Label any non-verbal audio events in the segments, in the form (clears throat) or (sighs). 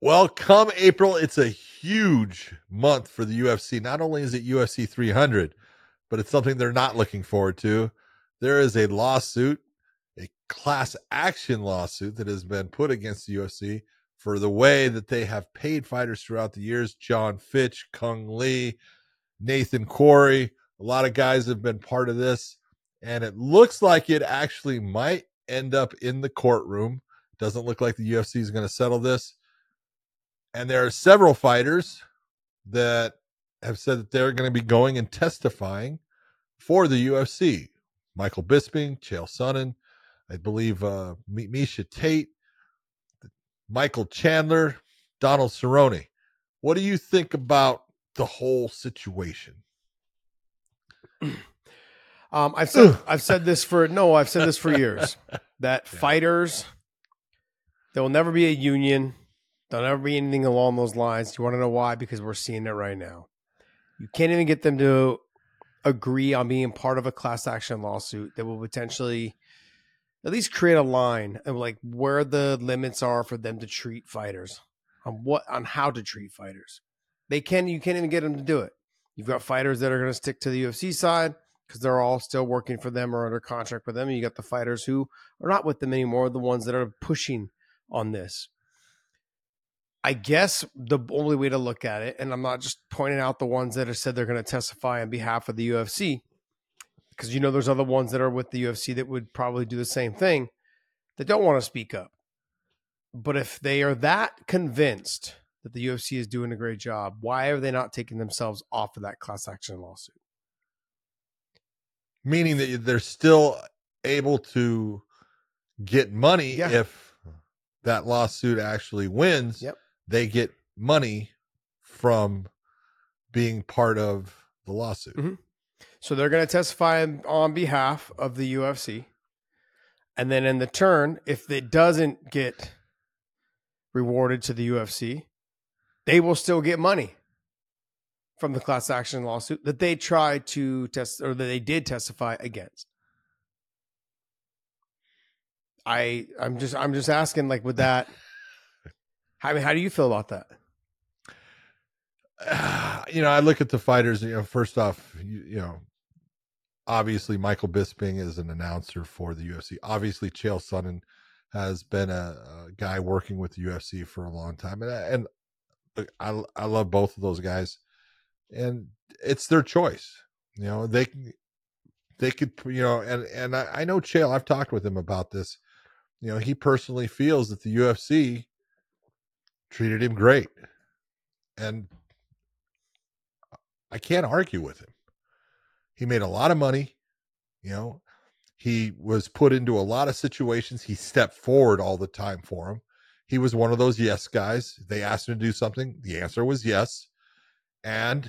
Well, come April, it's a huge month for the UFC. Not only is it UFC 300, but it's something they're not looking forward to. There is a lawsuit, a class action lawsuit that has been put against the UFC for the way that they have paid fighters throughout the years. John Fitch, Cung Le, Nathan Quarry, a lot of guys have been part of this. And it looks like it actually might end up in the courtroom. Doesn't look like the UFC is going to settle this. And there are several fighters that have said that they're going to be going and testifying for the UFC. Michael Bisping, Chael Sonnen, I believe uh, Miesha Tate, Michael Chandler, Donald Cerrone. What do you think about the whole situation? (clears throat) Um, I've said (clears throat) I've said this for no, I've said this for years (laughs) that fighters there will never be a union. There'll ever be anything along those lines. You want to know why? Because we're seeing it right now. You can't even get them to agree on being part of a class action lawsuit that will potentially at least create a line of like where the limits are for them to treat fighters on what on how to treat fighters. They can you can't even get them to do it. You've got fighters that are going to stick to the UFC side because they're all still working for them or under contract with them. And you got the fighters who are not with them anymore, the ones that are pushing on this. I guess the only way to look at it, and I'm not just pointing out the ones that have said they're going to testify on behalf of the UFC, because you know there's other ones that are with the UFC that would probably do the same thing that don't want to speak up. But if they are that convinced that the UFC is doing a great job, why are they not taking themselves off of that class action lawsuit? Meaning that they're still able to get money yeah. if that lawsuit actually wins. Yep. They get money from being part of the lawsuit. Mm-hmm. So they're going to testify on behalf of the UFC. And then in the turn, if it doesn't get rewarded to the UFC, they will still get money from the class action lawsuit that they tried to test or that they did testify against. I I'm just I'm just asking like would that I mean how do you feel about that? (sighs) You know, I look at the fighters, you know, first off, you, you know, obviously Michael Bisping is an announcer for the UFC. Obviously Chael Sonnen has been a, a, guy working with the UFC for a long time and and I I love both of those guys, and it's their choice. You know they they could you know and and I, I know Chael. I've talked with him about this. You know he personally feels that the UFC treated him great, and I can't argue with him. He made a lot of money. You know, he was put into a lot of situations. He stepped forward all the time for him he was one of those yes guys. They asked him to do something. The answer was yes. And,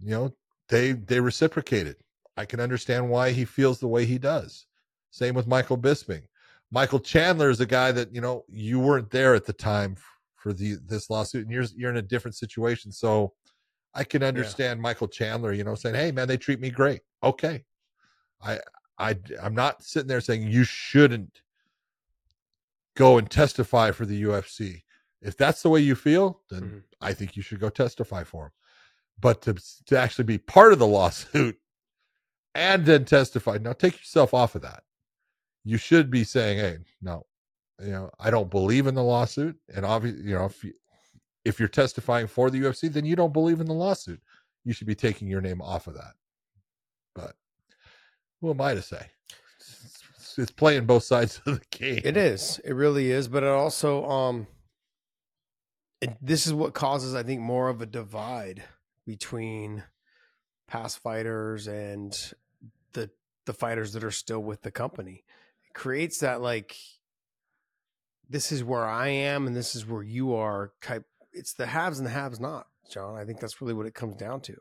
you know, they they reciprocated. I can understand why he feels the way he does. Same with Michael Bisping. Michael Chandler is a guy that, you know, you weren't there at the time for the this lawsuit and you're you're in a different situation. So I can understand yeah. Michael Chandler, you know, saying, "Hey man, they treat me great." Okay. I I I'm not sitting there saying you shouldn't go and testify for the UFC. If that's the way you feel, then mm-hmm. I think you should go testify for him. But to to actually be part of the lawsuit and then testify, now take yourself off of that. You should be saying, "Hey, no, you know, I don't believe in the lawsuit." And obviously, you know, if you, if you're testifying for the UFC, then you don't believe in the lawsuit. You should be taking your name off of that. But who am I to say? it's playing both sides of the game. It is. It really is. But it also um it, this is what causes I think more of a divide between past fighters and the the fighters that are still with the company. It creates that like this is where I am and this is where you are type it's the haves and the haves not, John. I think that's really what it comes down to.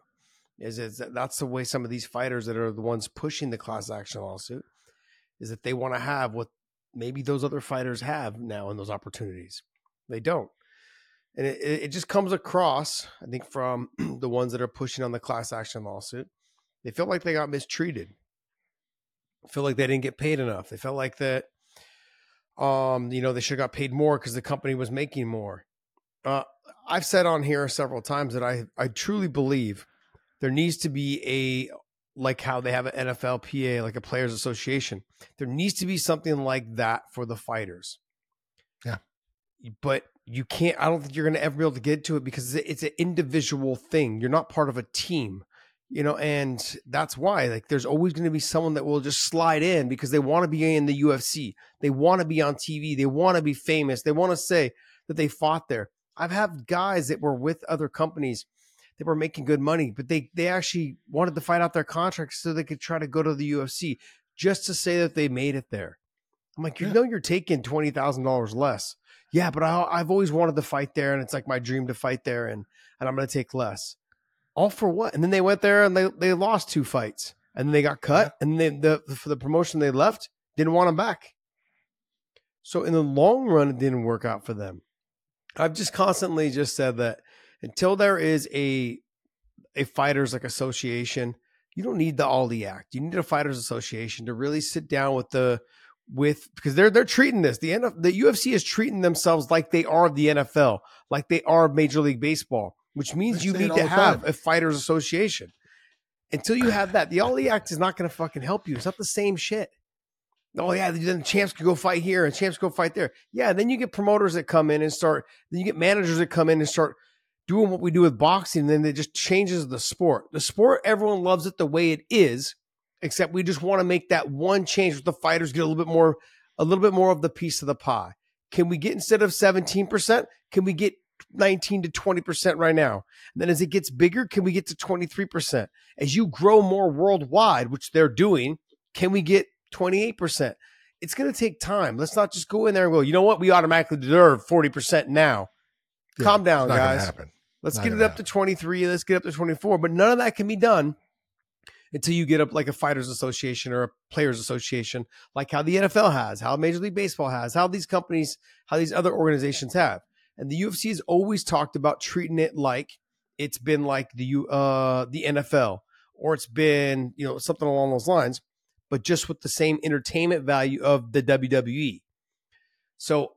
Is that that's the way some of these fighters that are the ones pushing the class action lawsuit is that they want to have what maybe those other fighters have now in those opportunities. They don't. And it, it just comes across, I think, from (clears throat) the ones that are pushing on the class action lawsuit. They feel like they got mistreated. Feel like they didn't get paid enough. They felt like that, um, you know, they should have got paid more because the company was making more. Uh, I've said on here several times that I I truly believe there needs to be a like how they have an NFLPA, like a players association. There needs to be something like that for the fighters. Yeah. But you can't I don't think you're going to ever be able to get to it because it's an individual thing. You're not part of a team. You know, and that's why like there's always going to be someone that will just slide in because they want to be in the UFC. They want to be on TV. They want to be famous. They want to say that they fought there. I've had guys that were with other companies that were making good money, but they they actually wanted to fight out their contracts so they could try to go to the UFC just to say that they made it there. I'm like, you yeah. know, you're taking twenty thousand dollars less. Yeah, but I, I've always wanted to fight there, and it's like my dream to fight there, and and I'm going to take less. All for what? And then they went there and they they lost two fights, and then they got cut, yeah. and then the for the promotion they left didn't want them back. So in the long run, it didn't work out for them. I've just constantly just said that until there is a a fighters like association, you don't need the Ali Act. You need a fighters association to really sit down with the with because they're they're treating this the NF, the UFC is treating themselves like they are the NFL, like they are Major League Baseball, which means you need to have time. a fighters association. Until you have that, the All Ali Act is not going to fucking help you. It's not the same shit. Oh yeah, then the champs can go fight here and champs go fight there. Yeah, then you get promoters that come in and start. Then you get managers that come in and start doing what we do with boxing. And then it just changes the sport. The sport, everyone loves it the way it is, except we just want to make that one change with the fighters get a little bit more, a little bit more of the piece of the pie. Can we get instead of seventeen percent? Can we get 19 to 20% right now. And then as it gets bigger, can we get to 23%? As you grow more worldwide, which they're doing, can we get 28%. It's going to take time. Let's not just go in there and go, you know what? We automatically deserve 40% now. Yeah, Calm down, guys. Let's get it up happen. to 23. Let's get up to 24. But none of that can be done until you get up like a fighters association or a players association, like how the NFL has, how Major League Baseball has, how these companies, how these other organizations have. And the UFC has always talked about treating it like it's been like the uh the NFL or it's been, you know, something along those lines but just with the same entertainment value of the WWE. So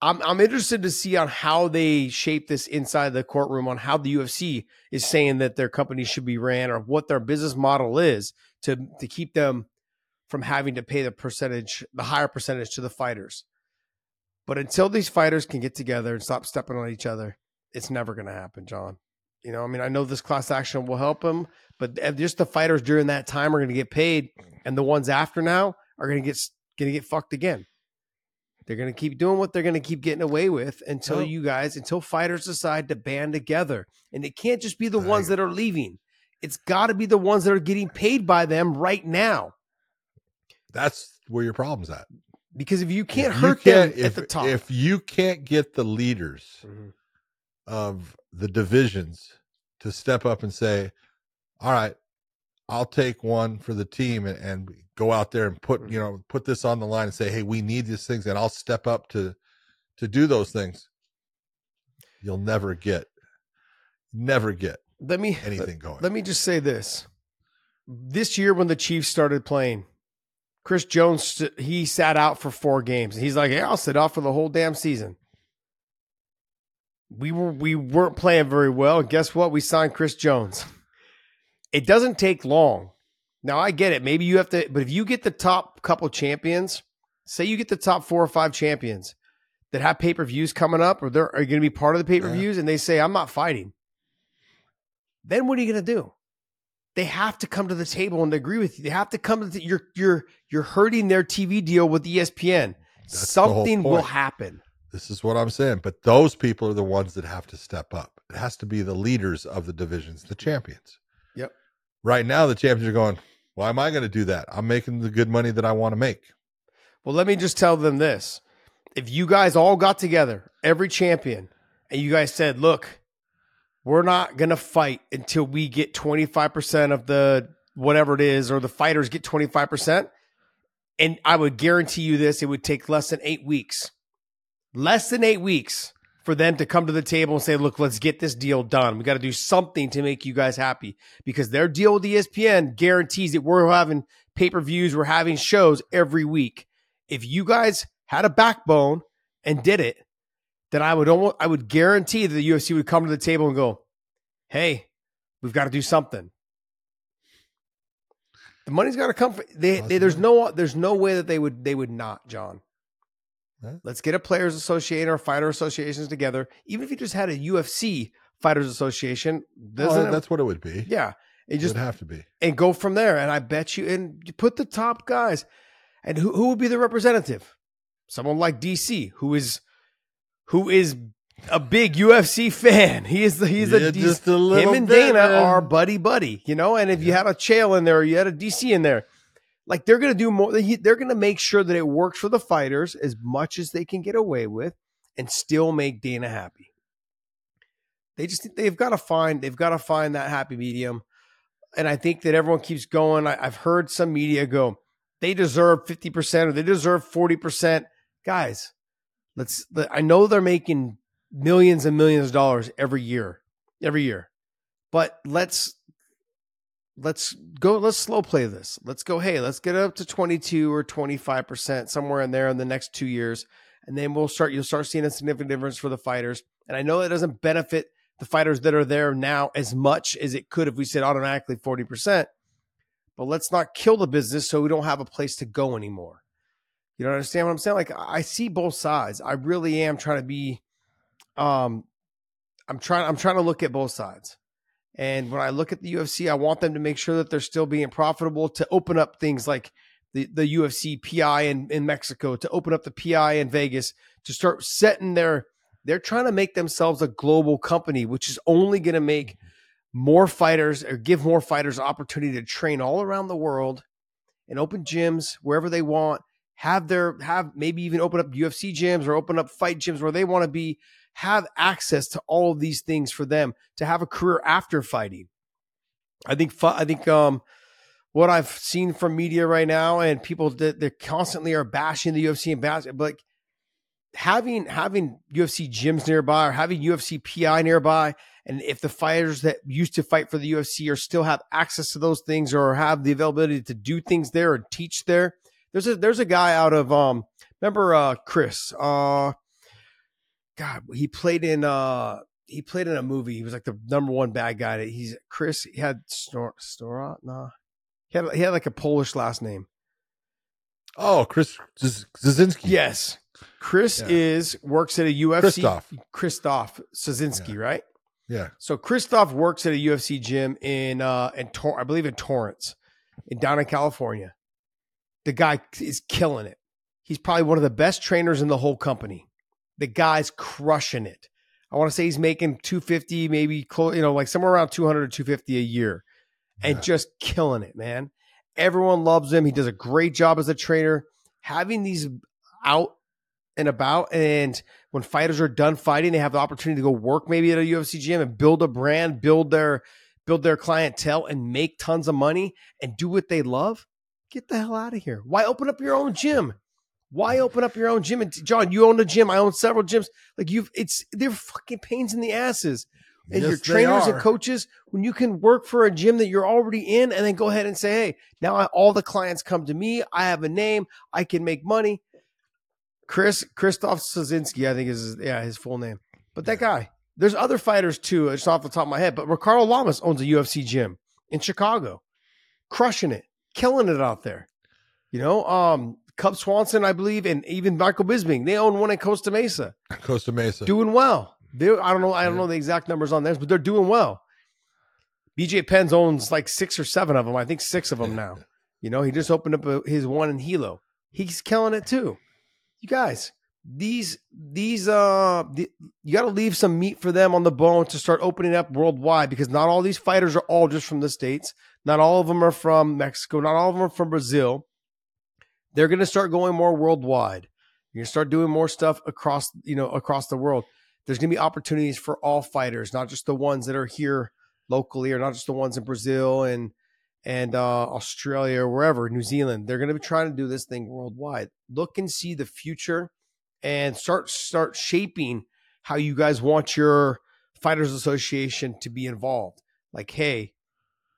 I'm I'm interested to see on how they shape this inside the courtroom on how the UFC is saying that their company should be ran or what their business model is to to keep them from having to pay the percentage, the higher percentage to the fighters. But until these fighters can get together and stop stepping on each other, it's never going to happen, John. You know, I mean, I know this class action will help them, but just the fighters during that time are going to get paid, and the ones after now are going to get going to get fucked again. They're going to keep doing what they're going to keep getting away with until you guys, until fighters decide to band together, and it can't just be the ones that are leaving. It's got to be the ones that are getting paid by them right now. That's where your problem's at. Because if you can't if hurt you them if, at the top, if you can't get the leaders mm-hmm. of the divisions to step up and say, all right, I'll take one for the team and, and go out there and put, you know, put this on the line and say, Hey, we need these things. And I'll step up to, to do those things. You'll never get, never get let me anything going. Let me just say this. This year, when the Chiefs started playing, Chris Jones, he sat out for four games. He's like, "Yeah, I'll sit out for the whole damn season." we were we weren't playing very well. Guess what? We signed Chris Jones. It doesn't take long. Now I get it. Maybe you have to, but if you get the top couple champions, say you get the top four or five champions that have pay per views coming up, or they're are going to be part of the pay per views, yeah. and they say I'm not fighting, then what are you going to do? They have to come to the table and agree with you. They have to come to the, you're you're you're hurting their TV deal with ESPN. That's Something will happen. This is what I'm saying. But those people are the ones that have to step up. It has to be the leaders of the divisions, the champions. Yep. Right now, the champions are going, why am I going to do that? I'm making the good money that I want to make. Well, let me just tell them this. If you guys all got together, every champion, and you guys said, look, we're not going to fight until we get 25% of the whatever it is, or the fighters get 25%. And I would guarantee you this, it would take less than eight weeks less than eight weeks for them to come to the table and say, look, let's get this deal done. We got to do something to make you guys happy because their deal with ESPN guarantees that we're having pay per views, we're having shows every week. If you guys had a backbone and did it, then I would almost I would guarantee that the UFC would come to the table and go, "Hey, we've got to do something." The money's got to come. From, they, they, there's no there's no way that they would they would not, John. Huh? Let's get a players association or fighter associations together. Even if you just had a UFC fighters association, well, that's what it would be. Yeah, it just would have to be, and go from there. And I bet you, and you put the top guys, and who who would be the representative? Someone like DC, who is who is a big UFC fan. He is the he's yeah, a, just a little him and bit, Dana man. are buddy buddy, you know. And if yeah. you had a Chael in there, or you had a DC in there, like they're gonna do more. They're gonna make sure that it works for the fighters as much as they can get away with, and still make Dana happy. They just they've got to find they've got to find that happy medium, and I think that everyone keeps going. I, I've heard some media go, they deserve fifty percent or they deserve forty percent, guys Let's. I know they're making millions and millions of dollars every year, every year, but let's let's go. Let's slow play this. Let's go. Hey, let's get up to twenty two or twenty five percent somewhere in there in the next two years, and then we'll start. You'll start seeing a significant difference for the fighters. And I know it doesn't benefit the fighters that are there now as much as it could if we said automatically forty percent. But let's not kill the business so we don't have a place to go anymore. You don't understand what I'm saying? Like I see both sides. I really am trying to be um I'm trying I'm trying to look at both sides. And when I look at the UFC, I want them to make sure that they're still being profitable to open up things like the, the UFC PI in, in Mexico, to open up the PI in Vegas, to start setting their they're trying to make themselves a global company, which is only going to make more fighters or give more fighters opportunity to train all around the world and open gyms wherever they want have their have maybe even open up UFC gyms or open up fight gyms where they want to be have access to all of these things for them to have a career after fighting. I think I think um what I've seen from media right now and people that they constantly are bashing the UFC and bashing, but like having having UFC gyms nearby or having UFC PI nearby, and if the fighters that used to fight for the UFC or still have access to those things or have the availability to do things there or teach there, there's a there's a guy out of um remember uh Chris uh God he played in uh he played in a movie. He was like the number one bad guy. He's Chris. He had Stor Stora. Nah, he had he had like a Polish last name. Oh, Chris Zazinski. Yes, Chris yeah. is works at a UFC. Christoph Christoph Zazinski, yeah. right? Yeah. So Christoph works at a UFC gym in uh in Tor- I believe in Torrance, in down in California. The guy is killing it. He's probably one of the best trainers in the whole company. The guy's crushing it. I want to say he's making 250, maybe close, you know, like somewhere around 200 or 250 a year and yeah. just killing it, man. Everyone loves him. He does a great job as a trainer. Having these out and about, and when fighters are done fighting, they have the opportunity to go work maybe at a UFC gym and build a brand, build their build their clientele, and make tons of money and do what they love. Get the hell out of here. Why open up your own gym? Why open up your own gym? And John, you own a gym. I own several gyms. Like you've, it's they're fucking pains in the asses. And yes, your trainers and coaches, when you can work for a gym that you're already in, and then go ahead and say, "Hey, now I, all the clients come to me. I have a name. I can make money." Chris Christoph Soszynski, I think is yeah his full name. But that guy, there's other fighters too. Just off the top of my head, but Ricardo Lamas owns a UFC gym in Chicago, crushing it killing it out there. You know, um, Cub Swanson, I believe, and even Michael Bisping, they own one in Costa Mesa. (laughs) Costa Mesa. Doing well. They I don't know, I don't know the exact numbers on theirs, but they're doing well. BJ Penn owns like six or seven of them. I think six of them now. (laughs) You know, he just opened up a, his one in Hilo. He's killing it too. You guys, these these uh the, you got to leave some meat for them on the bone to start opening up worldwide because not all these fighters are all just from the states not all of them are from mexico. Not all of them are from brazil. They're going to start going more worldwide. You're going to start doing more stuff across you know across the world. There's going to be opportunities for all fighters not just the ones that are here locally or not just the ones in brazil and and uh, australia or wherever new zealand. They're going to be trying to do this thing worldwide. Look and see the future and start start shaping how you guys want your fighters association to be involved. Like hey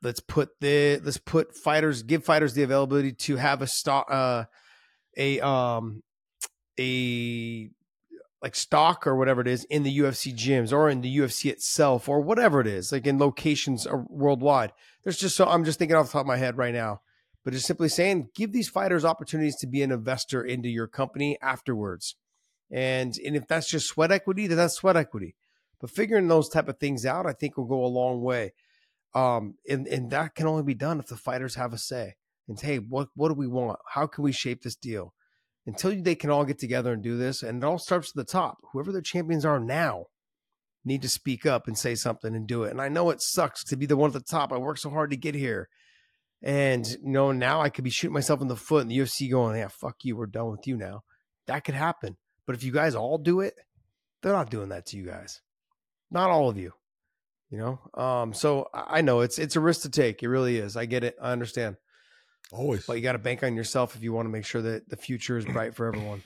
let's put the let's put fighters give fighters the availability to have a stock uh a um a like stock or whatever it is in the UFC gyms or in the UFC itself or whatever it is, like in locations worldwide. There's just so I'm just thinking off the top of my head right now, but just simply saying, give these fighters opportunities to be an investor into your company afterwards. And and if that's just sweat equity, then that's sweat equity. But figuring those type of things out, I think will go a long way. Um, and and that can only be done if the fighters have a say. And say, hey, what what do we want? How can we shape this deal? Until they can all get together and do this, and it all starts at the top. Whoever the champions are now need to speak up and say something and do it. And I know it sucks to be the one at the top. I worked so hard to get here. And you know, now I could be shooting myself in the foot and the UFC going, Yeah, fuck you, we're done with you now. That could happen. But if you guys all do it, they're not doing that to you guys. Not all of you. You know? Um, so I know it's it's a risk to take. It really is. I get it. I understand. Always. But you got to bank on yourself if you want to make sure that the future is bright for everyone.